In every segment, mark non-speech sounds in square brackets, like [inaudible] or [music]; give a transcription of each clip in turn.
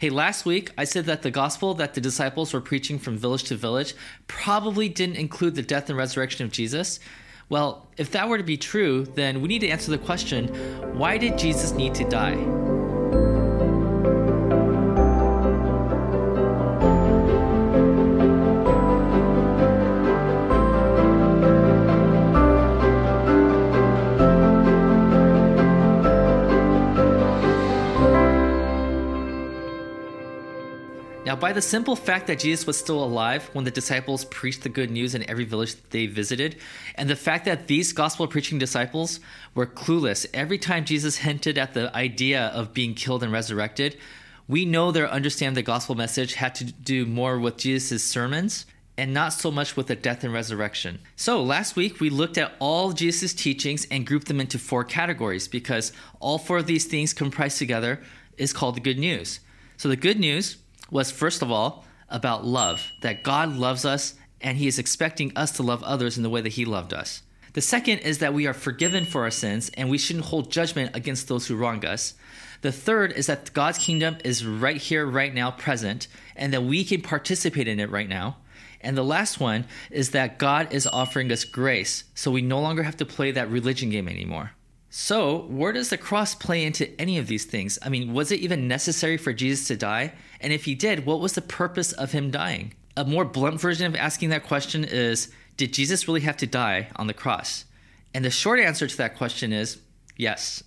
Hey, last week I said that the gospel that the disciples were preaching from village to village probably didn't include the death and resurrection of Jesus. Well, if that were to be true, then we need to answer the question why did Jesus need to die? Now, by the simple fact that Jesus was still alive when the disciples preached the good news in every village they visited, and the fact that these gospel preaching disciples were clueless every time Jesus hinted at the idea of being killed and resurrected, we know their understanding the gospel message had to do more with Jesus' sermons and not so much with the death and resurrection. So, last week we looked at all Jesus' teachings and grouped them into four categories because all four of these things comprised together is called the good news. So, the good news was first of all about love, that God loves us and he is expecting us to love others in the way that he loved us. The second is that we are forgiven for our sins and we shouldn't hold judgment against those who wrong us. The third is that God's kingdom is right here, right now, present, and that we can participate in it right now. And the last one is that God is offering us grace, so we no longer have to play that religion game anymore. So, where does the cross play into any of these things? I mean, was it even necessary for Jesus to die? And if he did, what was the purpose of him dying? A more blunt version of asking that question is Did Jesus really have to die on the cross? And the short answer to that question is yes.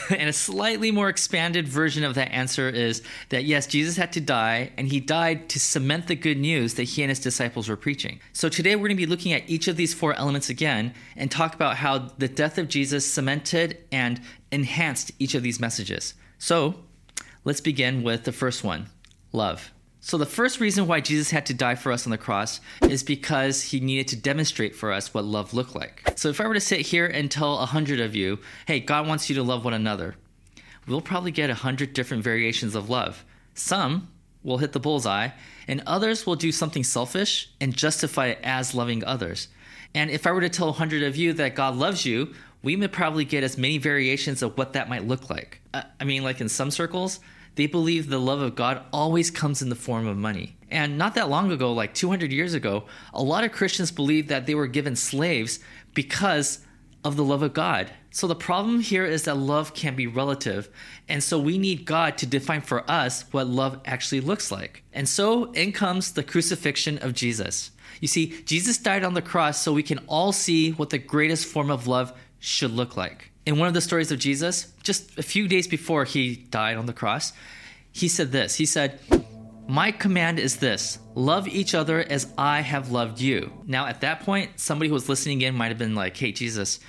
[laughs] and a slightly more expanded version of that answer is that yes, Jesus had to die, and he died to cement the good news that he and his disciples were preaching. So today we're going to be looking at each of these four elements again and talk about how the death of Jesus cemented and enhanced each of these messages. So let's begin with the first one love. So, the first reason why Jesus had to die for us on the cross is because he needed to demonstrate for us what love looked like. So, if I were to sit here and tell a hundred of you, hey, God wants you to love one another, we'll probably get a hundred different variations of love. Some will hit the bullseye, and others will do something selfish and justify it as loving others. And if I were to tell a hundred of you that God loves you, we may probably get as many variations of what that might look like. Uh, I mean, like in some circles, they believe the love of God always comes in the form of money. And not that long ago, like 200 years ago, a lot of Christians believed that they were given slaves because of the love of God. So the problem here is that love can be relative. And so we need God to define for us what love actually looks like. And so in comes the crucifixion of Jesus. You see, Jesus died on the cross so we can all see what the greatest form of love should look like in one of the stories of Jesus, just a few days before he died on the cross, he said this. He said, My command is this love each other as I have loved you. Now, at that point, somebody who was listening in might have been like, Hey, Jesus,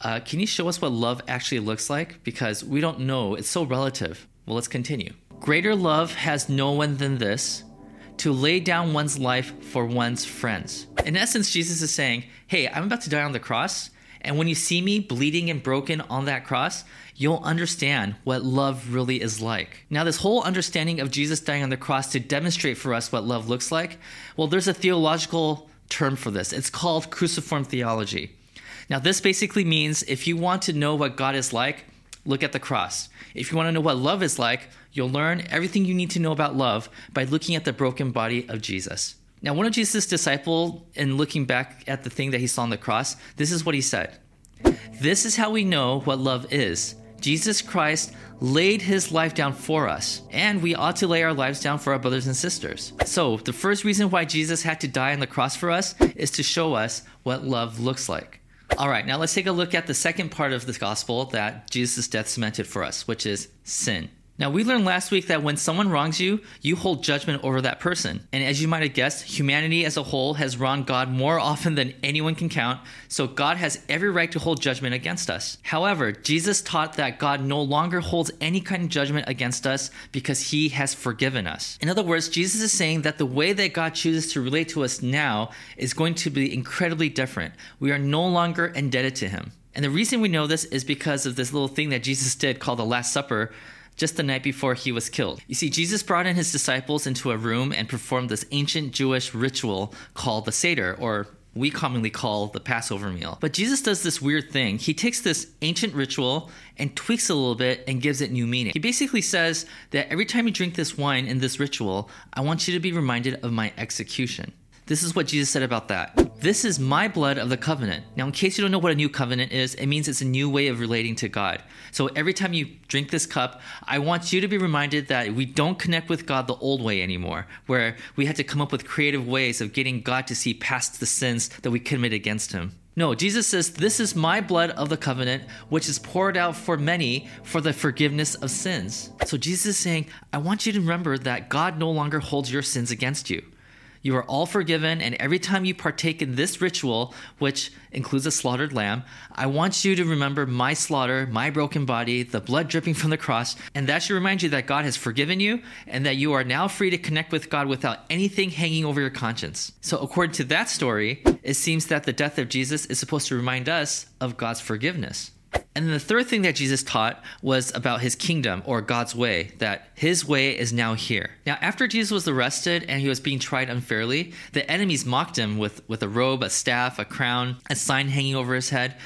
uh, can you show us what love actually looks like? Because we don't know. It's so relative. Well, let's continue. Greater love has no one than this to lay down one's life for one's friends. In essence, Jesus is saying, Hey, I'm about to die on the cross and when you see me bleeding and broken on that cross, you'll understand what love really is like. Now, this whole understanding of Jesus dying on the cross to demonstrate for us what love looks like, well, there's a theological term for this. It's called cruciform theology. Now, this basically means if you want to know what God is like, look at the cross. If you want to know what love is like, you'll learn everything you need to know about love by looking at the broken body of Jesus. Now, one of Jesus' disciples, in looking back at the thing that he saw on the cross, this is what he said This is how we know what love is. Jesus Christ laid his life down for us, and we ought to lay our lives down for our brothers and sisters. So, the first reason why Jesus had to die on the cross for us is to show us what love looks like. All right, now let's take a look at the second part of the gospel that Jesus' death cemented for us, which is sin. Now, we learned last week that when someone wrongs you, you hold judgment over that person. And as you might have guessed, humanity as a whole has wronged God more [laughs] often than anyone can count, so God has every right to hold judgment against us. However, Jesus taught that God no longer holds any kind of judgment against us because he has forgiven us. In other words, Jesus is saying that the way that God chooses to relate to us now is going to be incredibly different. We are no longer indebted to him. And the reason we know this is because of this little thing that Jesus did called the Last Supper just the night before he was killed. You see, Jesus brought in his disciples into a room and performed this ancient Jewish ritual called the Seder, or we commonly call the Passover meal. But Jesus does this weird thing. He takes this ancient ritual and tweaks a little bit and gives it new meaning. He basically says that every time you drink this wine in this ritual, I want you to be reminded of my execution. This is what Jesus said about that. This is my blood of the covenant. Now, in case you don't know what a new covenant is, it means it's a new way of relating to God. So every time you drink this cup, I want you to be reminded that we don't connect with God the old way anymore, where we had to come up with creative ways of getting God to see past the sins that we commit against Him. No, Jesus says, This is my blood of the covenant, which is poured out for many for the forgiveness of sins. So Jesus is saying, I want you to remember that God no longer holds your sins against you. You are all forgiven, and every time you partake in this ritual, which includes a slaughtered lamb, I want you to remember my slaughter, my broken body, the blood dripping from the cross, and that should remind you that God has forgiven you and that you are now free to connect with God without anything hanging over your conscience. So, according to that story, it seems that the death of Jesus is supposed to remind us of God's forgiveness. And the third thing that Jesus taught was about his kingdom or God's way, that his way is now here. Now, after Jesus was arrested and he was being tried unfairly, the enemies mocked him with, with a robe, a staff, a crown, a sign hanging over his head.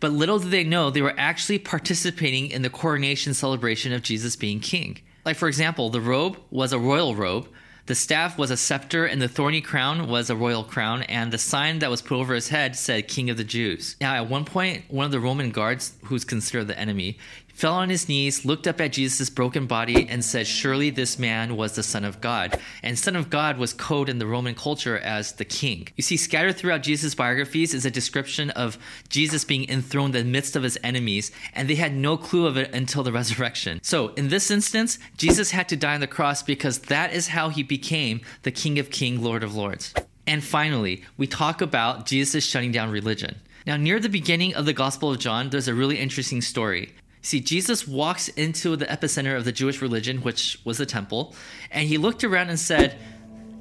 But little did they know they were actually participating in the coronation celebration of Jesus being king. Like, for example, the robe was a royal robe, the staff was a scepter, and the thorny crown was a royal crown, and the sign that was put over his head said King of the Jews. Now, at one point, one of the Roman guards, who's considered the enemy, fell on his knees, looked up at Jesus' broken body, and said, Surely this man was the Son of God. And Son of God was code in the Roman culture as the king. You see, scattered throughout Jesus' biographies is a description of Jesus being enthroned in the midst of his enemies, and they had no clue of it until the [laughs] resurrection. So, in this instance, Jesus had to die on the cross because that is how he became the King of Kings, Lord of Lords. And finally, we talk about Jesus shutting down religion. Now, near the beginning of the Gospel of John, there's a really interesting story. See, Jesus walks into the epicenter of the Jewish religion, which was the temple, and he looked around and said,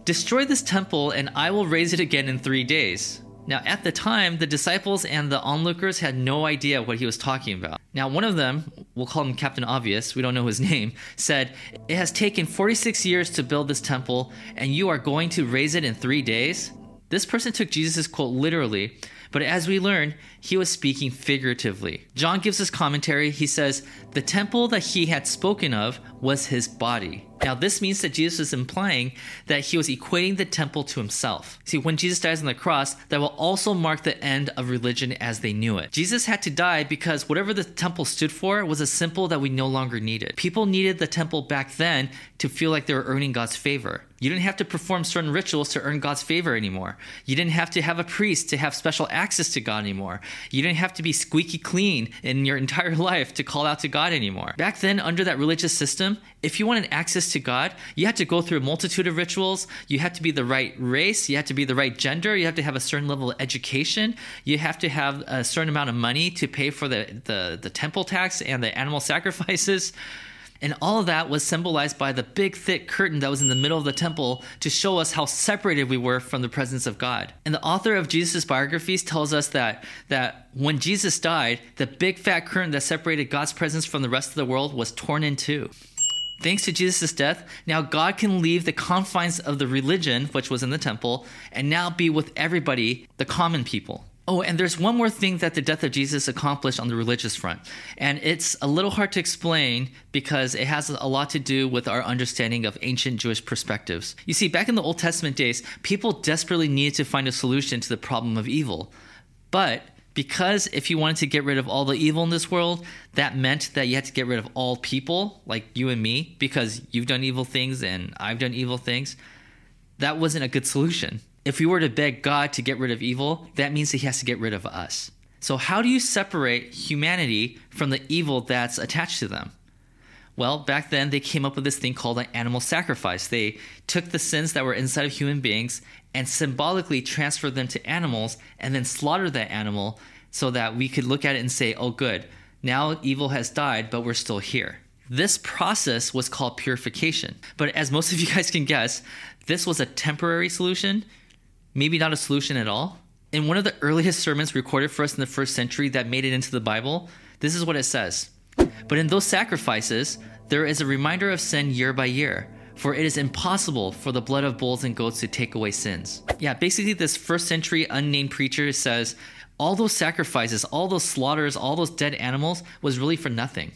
Destroy this temple, and I will raise it again in three days. Now, at the time, the disciples and the onlookers had no idea what he was talking about. Now, one of them, we'll call him Captain Obvious, we don't know his [laughs] name, said, It has taken 46 years to build this temple, and you are going to raise it in three days? This person took Jesus' quote literally, but as we learn, he was speaking figuratively. John gives us commentary. He says, The temple that he had spoken of was his body. Now, this means that Jesus is implying that he was equating the temple to himself. See, when Jesus dies on the cross, that will also mark the end of religion as they knew it. Jesus had to die because whatever the temple stood for was a symbol that we no longer needed. People needed the temple back then to feel like they were earning God's favor. You didn't have to perform certain rituals to earn God's favor anymore. You didn't have to have a priest to have special access to God anymore. You didn't have to be squeaky clean in your entire [laughs] life to call out to God anymore. Back then, under that religious system, if you wanted access to God, you had to go through a multitude of rituals. You had to be the right race. You had to be the right gender. You have to have a certain level of education. You have to have a certain amount of money to pay for the, the, the temple tax and the animal [laughs] sacrifices. And all of that was symbolized by the big, thick curtain that was in the middle of the temple to show us how separated we were from the presence of God. And the author of Jesus' biographies tells us that, that when Jesus died, the big, fat curtain that separated God's presence from the rest of the world was torn in two. Thanks to Jesus' death, now God can leave the confines of the religion, which was in the temple, and now be with everybody, the common people. Oh, and there's one more thing that the death of Jesus accomplished on the religious front. And it's a little hard to explain because it has a lot to do with our understanding of ancient Jewish perspectives. You see, back in the Old Testament days, people desperately needed to find a solution to the problem of evil. But because if you wanted to get rid of all the evil in this world, that meant that you had to get rid of all people, like you and me, because you've done evil things and I've done evil things. That wasn't a good solution if we were to beg God to get rid of evil, that means that he has to get rid of us. So, how do you separate humanity from the evil that's attached to them? Well, back then they came up with this thing called an animal sacrifice. They took the sins that were inside of human beings and symbolically transferred them to animals and then slaughtered that animal so that we could look at it and say, oh, good, now evil has died, but we're still here. This process was called purification. But as most of you guys can guess, this was a temporary solution maybe not a solution at all. In one of the earliest sermons recorded for us in the first century that made it into the Bible, this is what it says But in those sacrifices, there is a reminder of sin year by year. for it is impossible for the blood of bulls and goats to take away sins. Yeah, basically, this first century unnamed preacher says all those sacrifices, all those slaughters, all those dead animals was really for nothing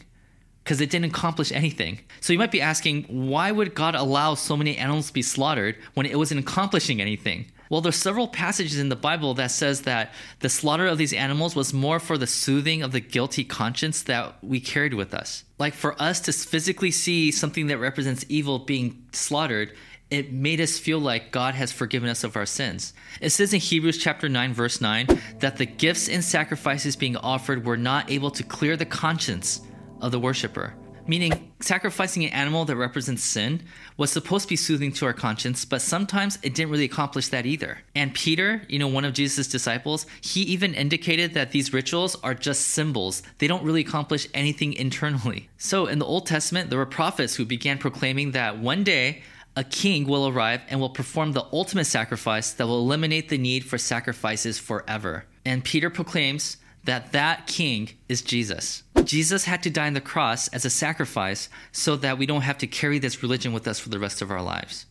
because it didn't accomplish anything. So you might be asking, why would God allow so many animals to be slaughtered when it wasn't accomplishing anything? Well, there's several passages in the Bible that says that the slaughter of these animals was more for the soothing of the guilty conscience that we carried with us. Like for us to physically see something that represents evil being slaughtered, it made us feel like God has forgiven us of our sins. It says in Hebrews chapter 9 verse 9 that the gifts and sacrifices being offered were not able to clear the conscience of the worshiper. Meaning, sacrificing an animal that represents sin was supposed to be soothing to our conscience, but sometimes it didn't really accomplish that either. And Peter, you know, one of Jesus' disciples, he even indicated that these rituals are just symbols. They don't really accomplish anything internally. So, in the Old Testament, there were prophets who began proclaiming that one day a king will arrive and will perform the ultimate sacrifice that will eliminate the need for sacrifices forever. And Peter proclaims that that king is Jesus. Jesus had to die on the cross as a sacrifice so that we don't have to carry this religion with us for the rest of our lives.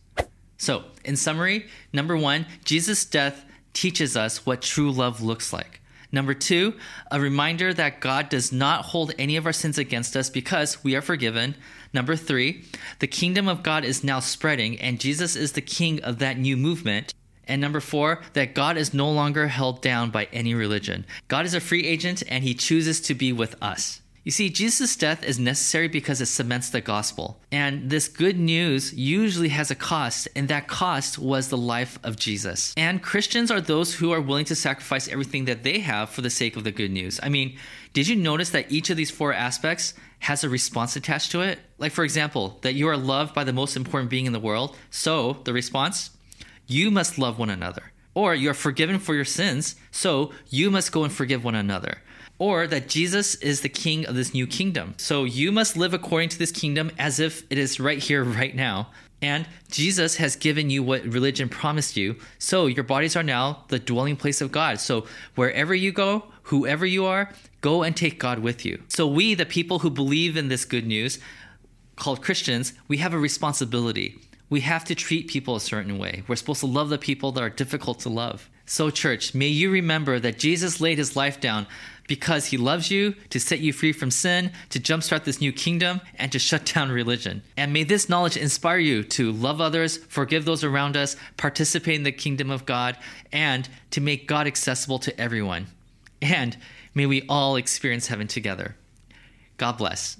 So, in summary, number one, Jesus' death teaches us what true love looks like. Number two, a reminder that God does not hold any of our sins against us because we are forgiven. Number three, the kingdom of God is now spreading and Jesus is the king of that new movement. And number four, that God is no longer held down by any religion. God is a free agent and he chooses to be with us. You see, Jesus' death is necessary because it cements the gospel. And this good news usually has a cost, and that cost was the life of Jesus. And Christians are those who are willing to sacrifice everything that they have for the sake of the good news. I mean, did you notice that each of these four aspects has a response attached to it? Like, for example, that you are loved by the most important being in the world. So, the response? You must love one another. Or you are forgiven for your sins, so you must go and forgive one another or that Jesus is the king of this new kingdom. So you must live according to this kingdom as if it is right here, right now. And Jesus has given you what religion promised you. So your bodies are now the dwelling place of God. So wherever you go, whoever you are, go and take God with you. So we, the people who believe in this good news, called Christians, we have a responsibility. We have to treat people a certain way. We're supposed to love the people that are difficult to love. So, church, may you remember that Jesus laid his life down because he loves you, to set you free from sin, to jumpstart this new kingdom, and to shut down religion. And may this knowledge inspire you to love others, forgive those around us, participate in the kingdom of God, and to make God accessible to everyone. And may we all experience heaven together. God bless.